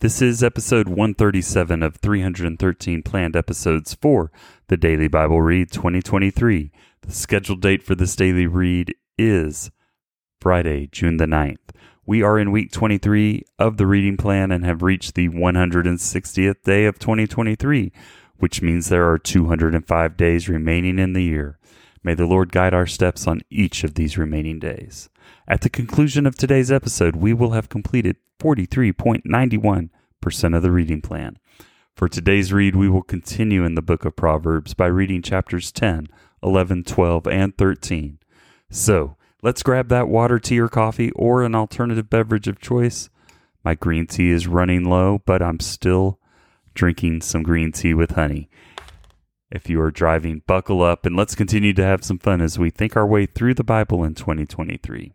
This is episode 137 of 313 planned episodes for the Daily Bible Read 2023. The scheduled date for this daily read is Friday, June the 9th. We are in week 23 of the reading plan and have reached the 160th day of 2023, which means there are 205 days remaining in the year. May the Lord guide our steps on each of these remaining days. At the conclusion of today's episode, we will have completed 43.91% of the reading plan. For today's read, we will continue in the book of Proverbs by reading chapters 10, 11, 12, and 13. So, let's grab that water, tea, or coffee, or an alternative beverage of choice. My green tea is running low, but I'm still drinking some green tea with honey. If you are driving, buckle up and let's continue to have some fun as we think our way through the Bible in 2023.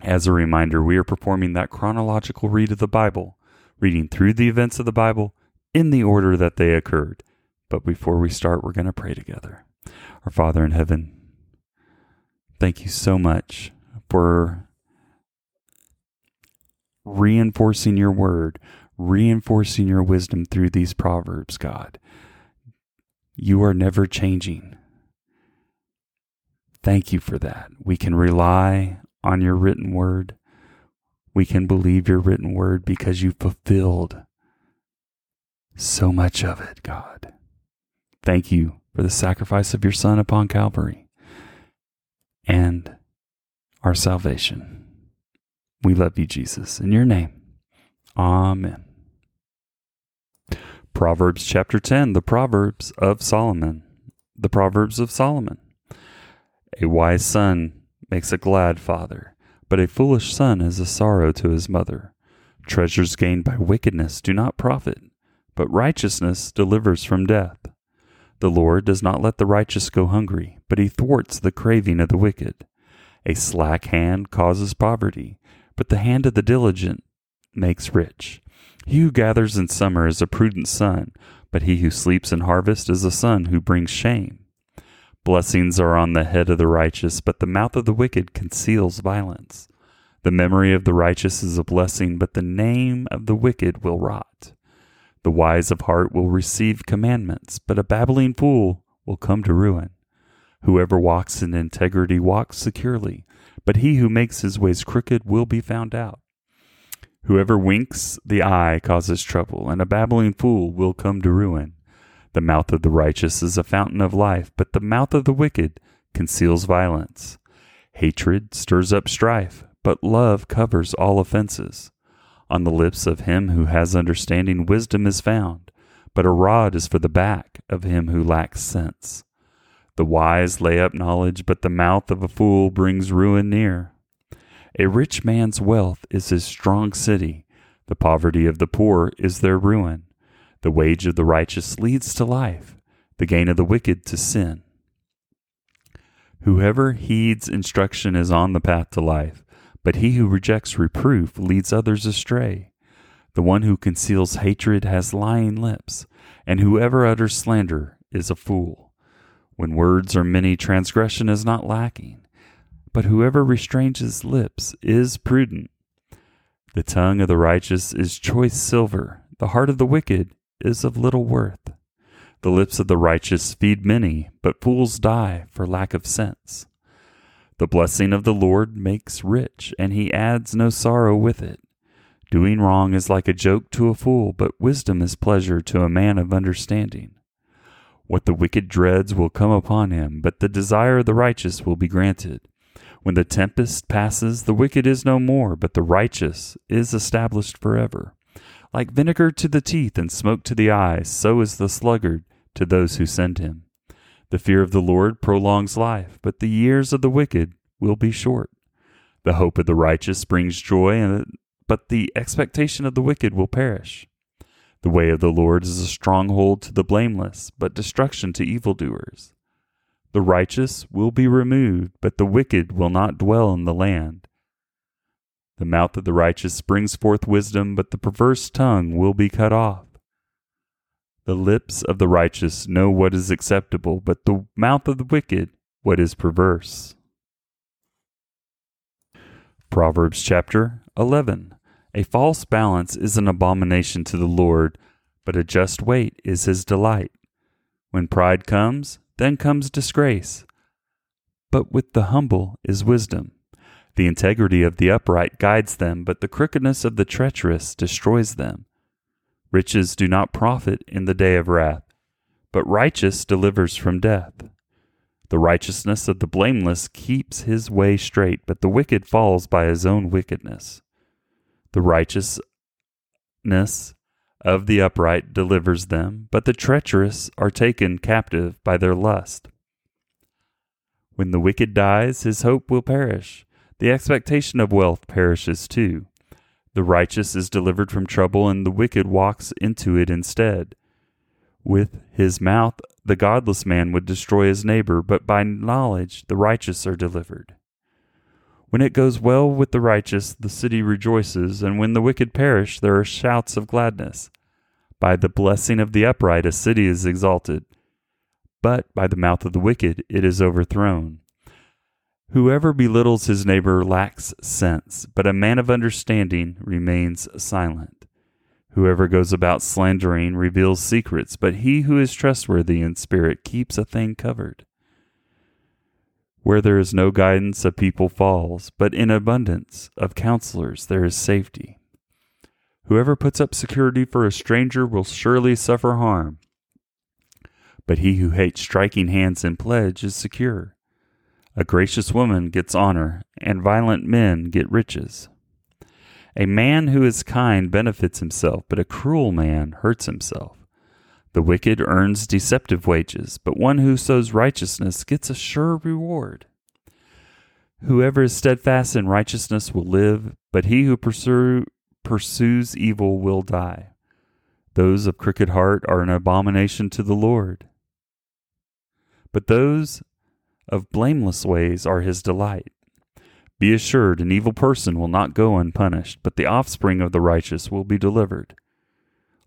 As a reminder, we are performing that chronological read of the Bible, reading through the events of the Bible in the order that they occurred. But before we start, we're going to pray together. Our Father in heaven, thank you so much for reinforcing your word, reinforcing your wisdom through these proverbs, God. You are never changing. Thank you for that. We can rely on your written word. We can believe your written word because you fulfilled so much of it, God. Thank you for the sacrifice of your Son upon Calvary and our salvation. We love you, Jesus. In your name, Amen. Proverbs chapter 10, the Proverbs of Solomon. The Proverbs of Solomon. A wise son makes a glad father, but a foolish son is a sorrow to his mother. Treasures gained by wickedness do not profit, but righteousness delivers from death. The Lord does not let the righteous go hungry, but he thwarts the craving of the wicked. A slack hand causes poverty, but the hand of the diligent makes rich. He who gathers in summer is a prudent son, but he who sleeps in harvest is a son who brings shame. Blessings are on the head of the righteous, but the mouth of the wicked conceals violence. The memory of the righteous is a blessing, but the name of the wicked will rot. The wise of heart will receive commandments, but a babbling fool will come to ruin. Whoever walks in integrity walks securely, but he who makes his ways crooked will be found out. Whoever winks the eye causes trouble, and a babbling fool will come to ruin. The mouth of the righteous is a fountain of life, but the mouth of the wicked conceals violence. Hatred stirs up strife, but love covers all offenses. On the lips of him who has understanding, wisdom is found, but a rod is for the back of him who lacks sense. The wise lay up knowledge, but the mouth of a fool brings ruin near. A rich man's wealth is his strong city. The poverty of the poor is their ruin. The wage of the righteous leads to life, the gain of the wicked to sin. Whoever heeds instruction is on the path to life, but he who rejects reproof leads others astray. The one who conceals hatred has lying lips, and whoever utters slander is a fool. When words are many, transgression is not lacking but whoever restrains his lips is prudent. The tongue of the righteous is choice silver, the heart of the wicked is of little worth. The lips of the righteous feed many, but fools die for lack of sense. The blessing of the Lord makes rich, and he adds no sorrow with it. Doing wrong is like a joke to a fool, but wisdom is pleasure to a man of understanding. What the wicked dreads will come upon him, but the desire of the righteous will be granted. When the tempest passes, the wicked is no more, but the righteous is established forever. Like vinegar to the teeth and smoke to the eyes, so is the sluggard to those who send him. The fear of the Lord prolongs life, but the years of the wicked will be short. The hope of the righteous brings joy, but the expectation of the wicked will perish. The way of the Lord is a stronghold to the blameless, but destruction to evildoers. The righteous will be removed, but the wicked will not dwell in the land. The mouth of the righteous brings forth wisdom, but the perverse tongue will be cut off. The lips of the righteous know what is acceptable, but the mouth of the wicked what is perverse. Proverbs chapter 11. A false balance is an abomination to the Lord, but a just weight is his delight. When pride comes, then comes disgrace. But with the humble is wisdom. The integrity of the upright guides them, but the crookedness of the treacherous destroys them. Riches do not profit in the day of wrath, but righteous delivers from death. The righteousness of the blameless keeps his way straight, but the wicked falls by his own wickedness. The righteousness of the upright delivers them, but the treacherous are taken captive by their lust. When the wicked dies, his hope will perish. The expectation of wealth perishes too. The righteous is delivered from trouble, and the wicked walks into it instead. With his mouth, the godless man would destroy his neighbor, but by knowledge the righteous are delivered. When it goes well with the righteous, the city rejoices, and when the wicked perish, there are shouts of gladness. By the blessing of the upright, a city is exalted, but by the mouth of the wicked, it is overthrown. Whoever belittles his neighbor lacks sense, but a man of understanding remains silent. Whoever goes about slandering reveals secrets, but he who is trustworthy in spirit keeps a thing covered. Where there is no guidance, a people falls, but in abundance of counselors there is safety. Whoever puts up security for a stranger will surely suffer harm. But he who hates striking hands in pledge is secure. A gracious woman gets honor, and violent men get riches. A man who is kind benefits himself, but a cruel man hurts himself. The wicked earns deceptive wages, but one who sows righteousness gets a sure reward. Whoever is steadfast in righteousness will live, but he who pursue, pursues evil will die. Those of crooked heart are an abomination to the Lord. But those of blameless ways are his delight. Be assured, an evil person will not go unpunished, but the offspring of the righteous will be delivered.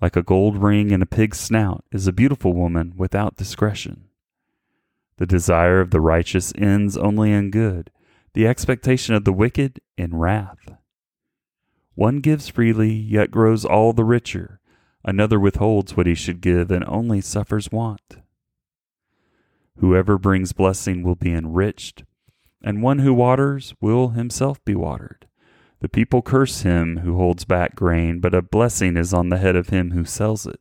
Like a gold ring in a pig's snout is a beautiful woman without discretion. The desire of the righteous ends only in good, the expectation of the wicked in wrath. One gives freely, yet grows all the richer. Another withholds what he should give and only suffers want. Whoever brings blessing will be enriched, and one who waters will himself be watered. The people curse him who holds back grain, but a blessing is on the head of him who sells it.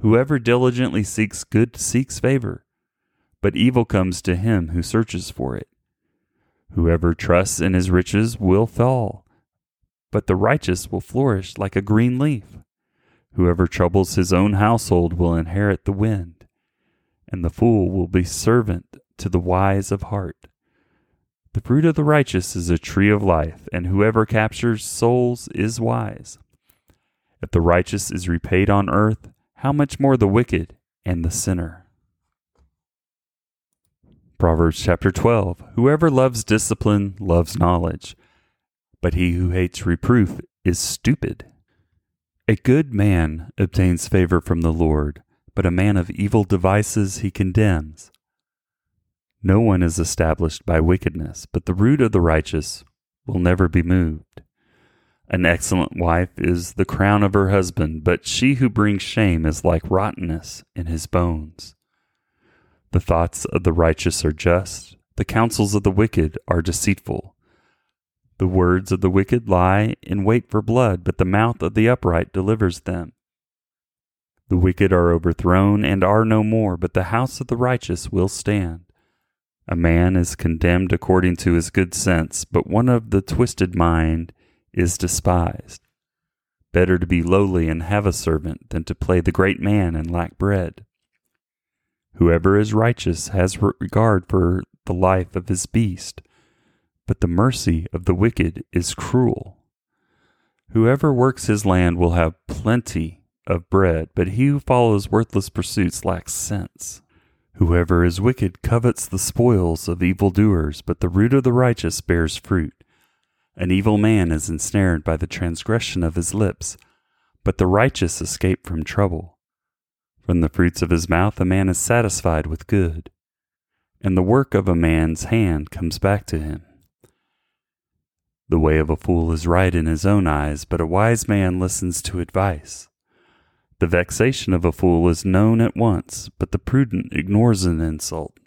Whoever diligently seeks good seeks favor, but evil comes to him who searches for it. Whoever trusts in his riches will fall, but the righteous will flourish like a green leaf. Whoever troubles his own household will inherit the wind, and the fool will be servant to the wise of heart. The fruit of the righteous is a tree of life, and whoever captures souls is wise. If the righteous is repaid on earth, how much more the wicked and the sinner? Proverbs chapter 12 Whoever loves discipline loves knowledge, but he who hates reproof is stupid. A good man obtains favor from the Lord, but a man of evil devices he condemns. No one is established by wickedness, but the root of the righteous will never be moved. An excellent wife is the crown of her husband, but she who brings shame is like rottenness in his bones. The thoughts of the righteous are just, the counsels of the wicked are deceitful. The words of the wicked lie in wait for blood, but the mouth of the upright delivers them. The wicked are overthrown and are no more, but the house of the righteous will stand. A man is condemned according to his good sense, but one of the twisted mind is despised. Better to be lowly and have a servant than to play the great man and lack bread. Whoever is righteous has regard for the life of his beast, but the mercy of the wicked is cruel. Whoever works his land will have plenty, of bread, but he who follows worthless pursuits lacks sense. Whoever is wicked covets the spoils of evildoers, but the root of the righteous bears fruit. An evil man is ensnared by the transgression of his lips, but the righteous escape from trouble. From the fruits of his mouth a man is satisfied with good, and the work of a man's hand comes back to him. The way of a fool is right in his own eyes, but a wise man listens to advice. The vexation of a fool is known at once, but the prudent ignores an insult.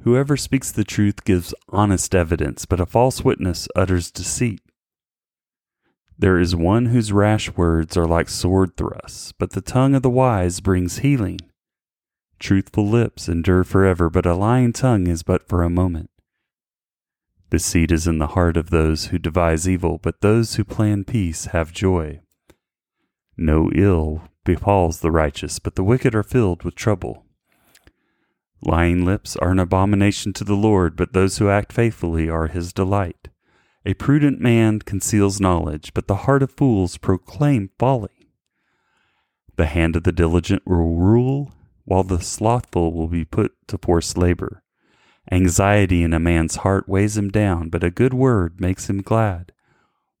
Whoever speaks the truth gives honest evidence, but a false witness utters deceit. There is one whose rash words are like sword thrusts, but the tongue of the wise brings healing. Truthful lips endure forever, but a lying tongue is but for a moment. Deceit is in the heart of those who devise evil, but those who plan peace have joy. No ill befalls the righteous, but the wicked are filled with trouble. Lying lips are an abomination to the Lord, but those who act faithfully are his delight. A prudent man conceals knowledge, but the heart of fools proclaim folly. The hand of the diligent will rule, while the slothful will be put to forced labor. Anxiety in a man's heart weighs him down, but a good word makes him glad.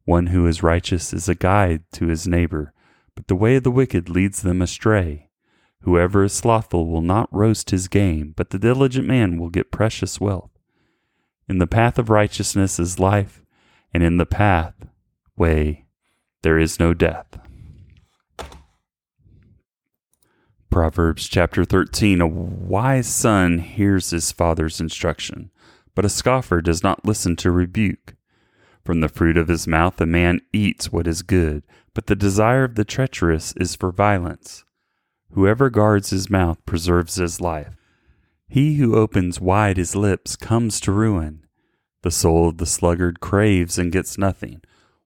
One who is righteous is a guide to his neighbor, but the way of the wicked leads them astray. Whoever is slothful will not roast his game, but the diligent man will get precious wealth. In the path of righteousness is life, and in the path way there is no death. Proverbs chapter 13 A wise son hears his father's instruction, but a scoffer does not listen to rebuke. From the fruit of his mouth a man eats what is good, but the desire of the treacherous is for violence. Whoever guards his mouth preserves his life. He who opens wide his lips comes to ruin. The soul of the sluggard craves and gets nothing,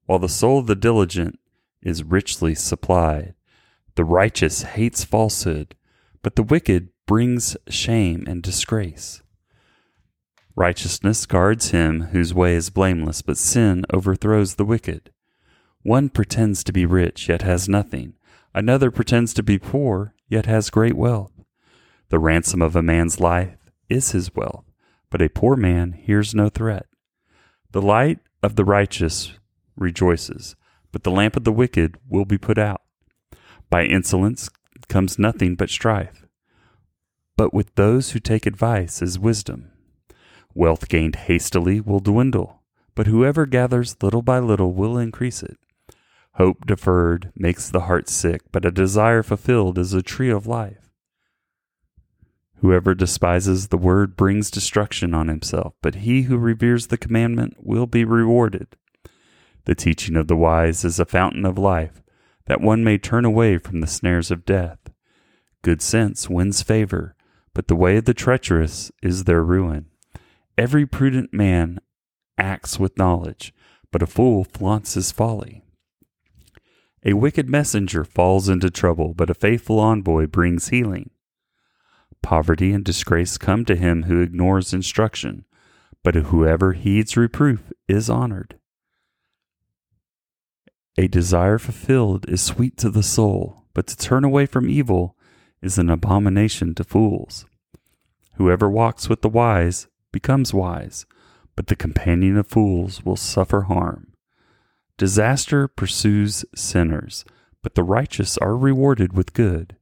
while the soul of the diligent is richly supplied. The righteous hates falsehood, but the wicked brings shame and disgrace. Righteousness guards him whose way is blameless, but sin overthrows the wicked. One pretends to be rich, yet has nothing. Another pretends to be poor, yet has great wealth. The ransom of a man's life is his wealth, but a poor man hears no threat. The light of the righteous rejoices, but the lamp of the wicked will be put out. By insolence comes nothing but strife. But with those who take advice is wisdom. Wealth gained hastily will dwindle, but whoever gathers little by little will increase it. Hope deferred makes the heart sick, but a desire fulfilled is a tree of life. Whoever despises the word brings destruction on himself, but he who reveres the commandment will be rewarded. The teaching of the wise is a fountain of life, that one may turn away from the snares of death. Good sense wins favor, but the way of the treacherous is their ruin. Every prudent man acts with knowledge, but a fool flaunts his folly. A wicked messenger falls into trouble, but a faithful envoy brings healing. Poverty and disgrace come to him who ignores instruction, but whoever heeds reproof is honored. A desire fulfilled is sweet to the soul, but to turn away from evil is an abomination to fools. Whoever walks with the wise becomes wise, but the companion of fools will suffer harm. Disaster pursues sinners, but the righteous are rewarded with good.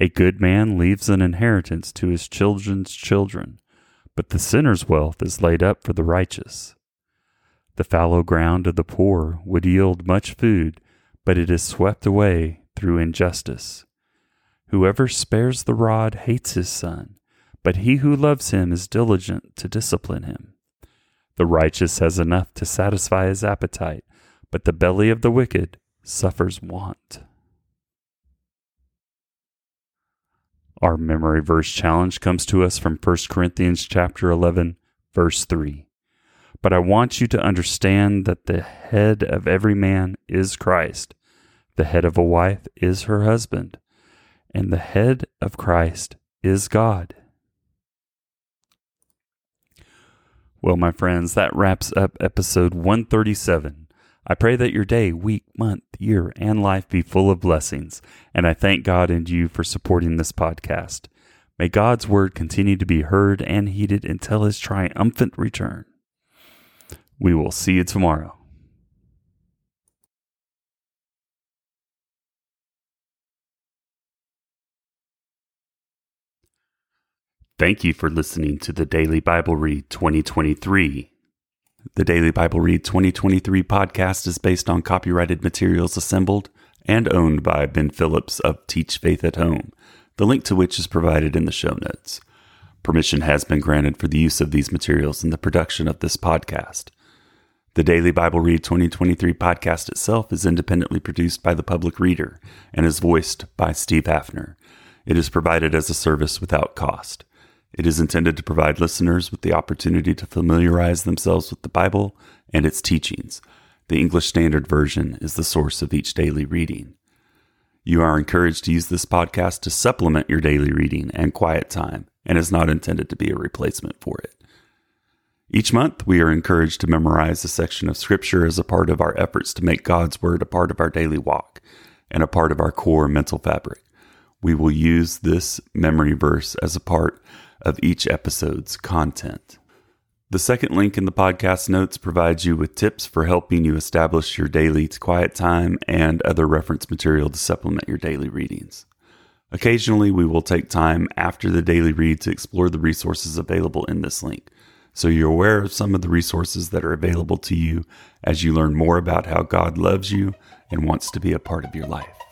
A good man leaves an inheritance to his children's children, but the sinner's wealth is laid up for the righteous. The fallow ground of the poor would yield much food, but it is swept away through injustice. Whoever spares the rod hates his son, but he who loves him is diligent to discipline him. The righteous has enough to satisfy his appetite, but the belly of the wicked suffers want. Our memory verse challenge comes to us from 1 Corinthians chapter 11 verse 3. But I want you to understand that the head of every man is Christ. The head of a wife is her husband, and the head of Christ is God. Well, my friends, that wraps up episode 137 I pray that your day, week, month, year, and life be full of blessings, and I thank God and you for supporting this podcast. May God's word continue to be heard and heeded until his triumphant return. We will see you tomorrow. Thank you for listening to the Daily Bible Read 2023. The Daily Bible Read 2023 podcast is based on copyrighted materials assembled and owned by Ben Phillips of Teach Faith at Home, the link to which is provided in the show notes. Permission has been granted for the use of these materials in the production of this podcast. The Daily Bible Read 2023 podcast itself is independently produced by the public reader and is voiced by Steve Haffner. It is provided as a service without cost. It is intended to provide listeners with the opportunity to familiarize themselves with the Bible and its teachings. The English Standard Version is the source of each daily reading. You are encouraged to use this podcast to supplement your daily reading and quiet time and is not intended to be a replacement for it. Each month, we are encouraged to memorize a section of Scripture as a part of our efforts to make God's Word a part of our daily walk and a part of our core mental fabric. We will use this memory verse as a part of each episode's content. The second link in the podcast notes provides you with tips for helping you establish your daily quiet time and other reference material to supplement your daily readings. Occasionally, we will take time after the daily read to explore the resources available in this link, so you're aware of some of the resources that are available to you as you learn more about how God loves you and wants to be a part of your life.